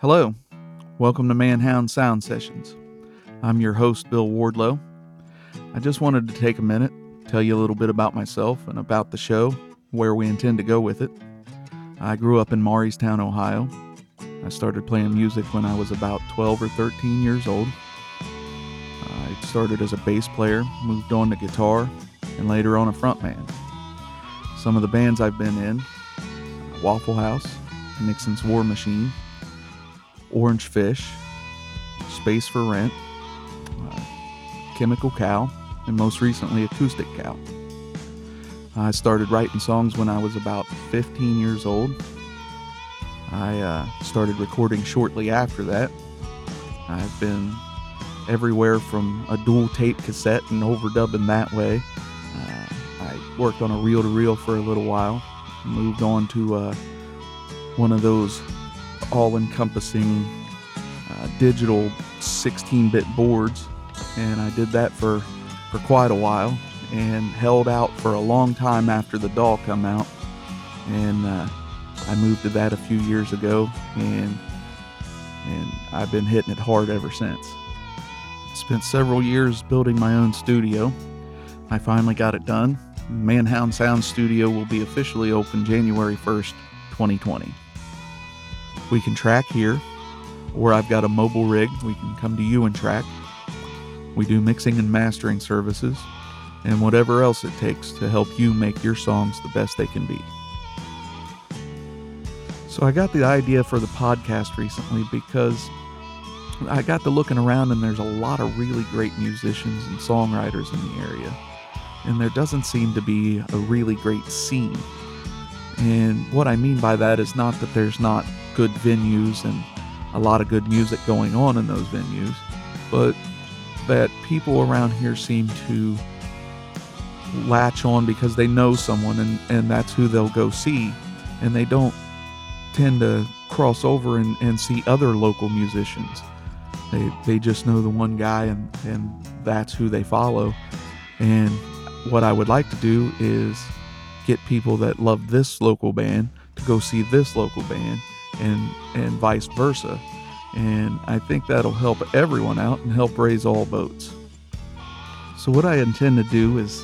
Hello, welcome to Manhound Sound Sessions. I'm your host, Bill Wardlow. I just wanted to take a minute, tell you a little bit about myself and about the show, where we intend to go with it. I grew up in Morristown, Ohio. I started playing music when I was about 12 or 13 years old. I started as a bass player, moved on to guitar, and later on a frontman. Some of the bands I've been in uh, Waffle House, Nixon's War Machine, Orange Fish, Space for Rent, uh, Chemical Cow, and most recently Acoustic Cow. I started writing songs when I was about 15 years old. I uh, started recording shortly after that. I've been everywhere from a dual tape cassette and overdubbing that way. Uh, I worked on a reel to reel for a little while, moved on to uh, one of those all encompassing uh, digital 16 bit boards, and I did that for, for quite a while and held out for a long time after the doll come out. And uh, I moved to that a few years ago, and and I've been hitting it hard ever since. Spent several years building my own studio. I finally got it done. Manhound Sound Studio will be officially open January 1st, 2020. We can track here, or I've got a mobile rig. We can come to you and track. We do mixing and mastering services, and whatever else it takes to help you make your songs the best they can be. So I got the idea for the podcast recently because I got to looking around and there's a lot of really great musicians and songwriters in the area. And there doesn't seem to be a really great scene. And what I mean by that is not that there's not good venues and a lot of good music going on in those venues, but that people around here seem to latch on because they know someone and, and that's who they'll go see. And they don't tend to cross over and, and see other local musicians. They, they just know the one guy and, and that's who they follow. And what I would like to do is get people that love this local band to go see this local band and and vice versa. And I think that'll help everyone out and help raise all boats. So what I intend to do is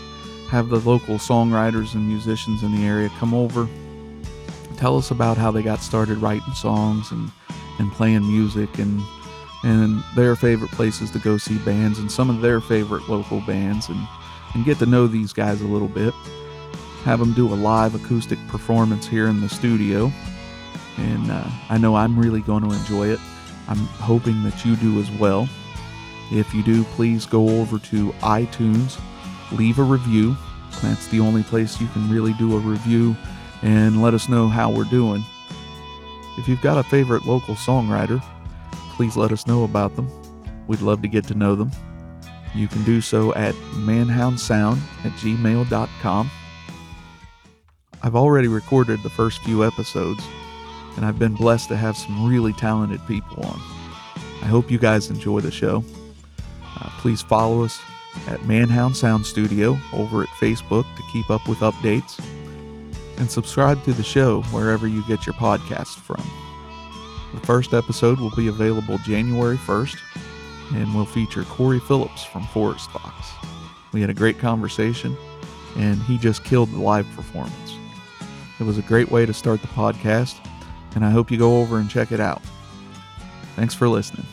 have the local songwriters and musicians in the area come over, tell us about how they got started writing songs and, and playing music and and their favorite places to go see bands and some of their favorite local bands and, and get to know these guys a little bit. Have them do a live acoustic performance here in the studio. And uh, I know I'm really going to enjoy it. I'm hoping that you do as well. If you do, please go over to iTunes, leave a review. That's the only place you can really do a review and let us know how we're doing. If you've got a favorite local songwriter, please let us know about them. We'd love to get to know them. You can do so at manhoundsound at gmail.com. I've already recorded the first few episodes, and I've been blessed to have some really talented people on. I hope you guys enjoy the show. Uh, please follow us at Manhound Sound Studio over at Facebook to keep up with updates, and subscribe to the show wherever you get your podcasts from. The first episode will be available January 1st and will feature Corey Phillips from Forest Fox. We had a great conversation, and he just killed the live performance. It was a great way to start the podcast, and I hope you go over and check it out. Thanks for listening.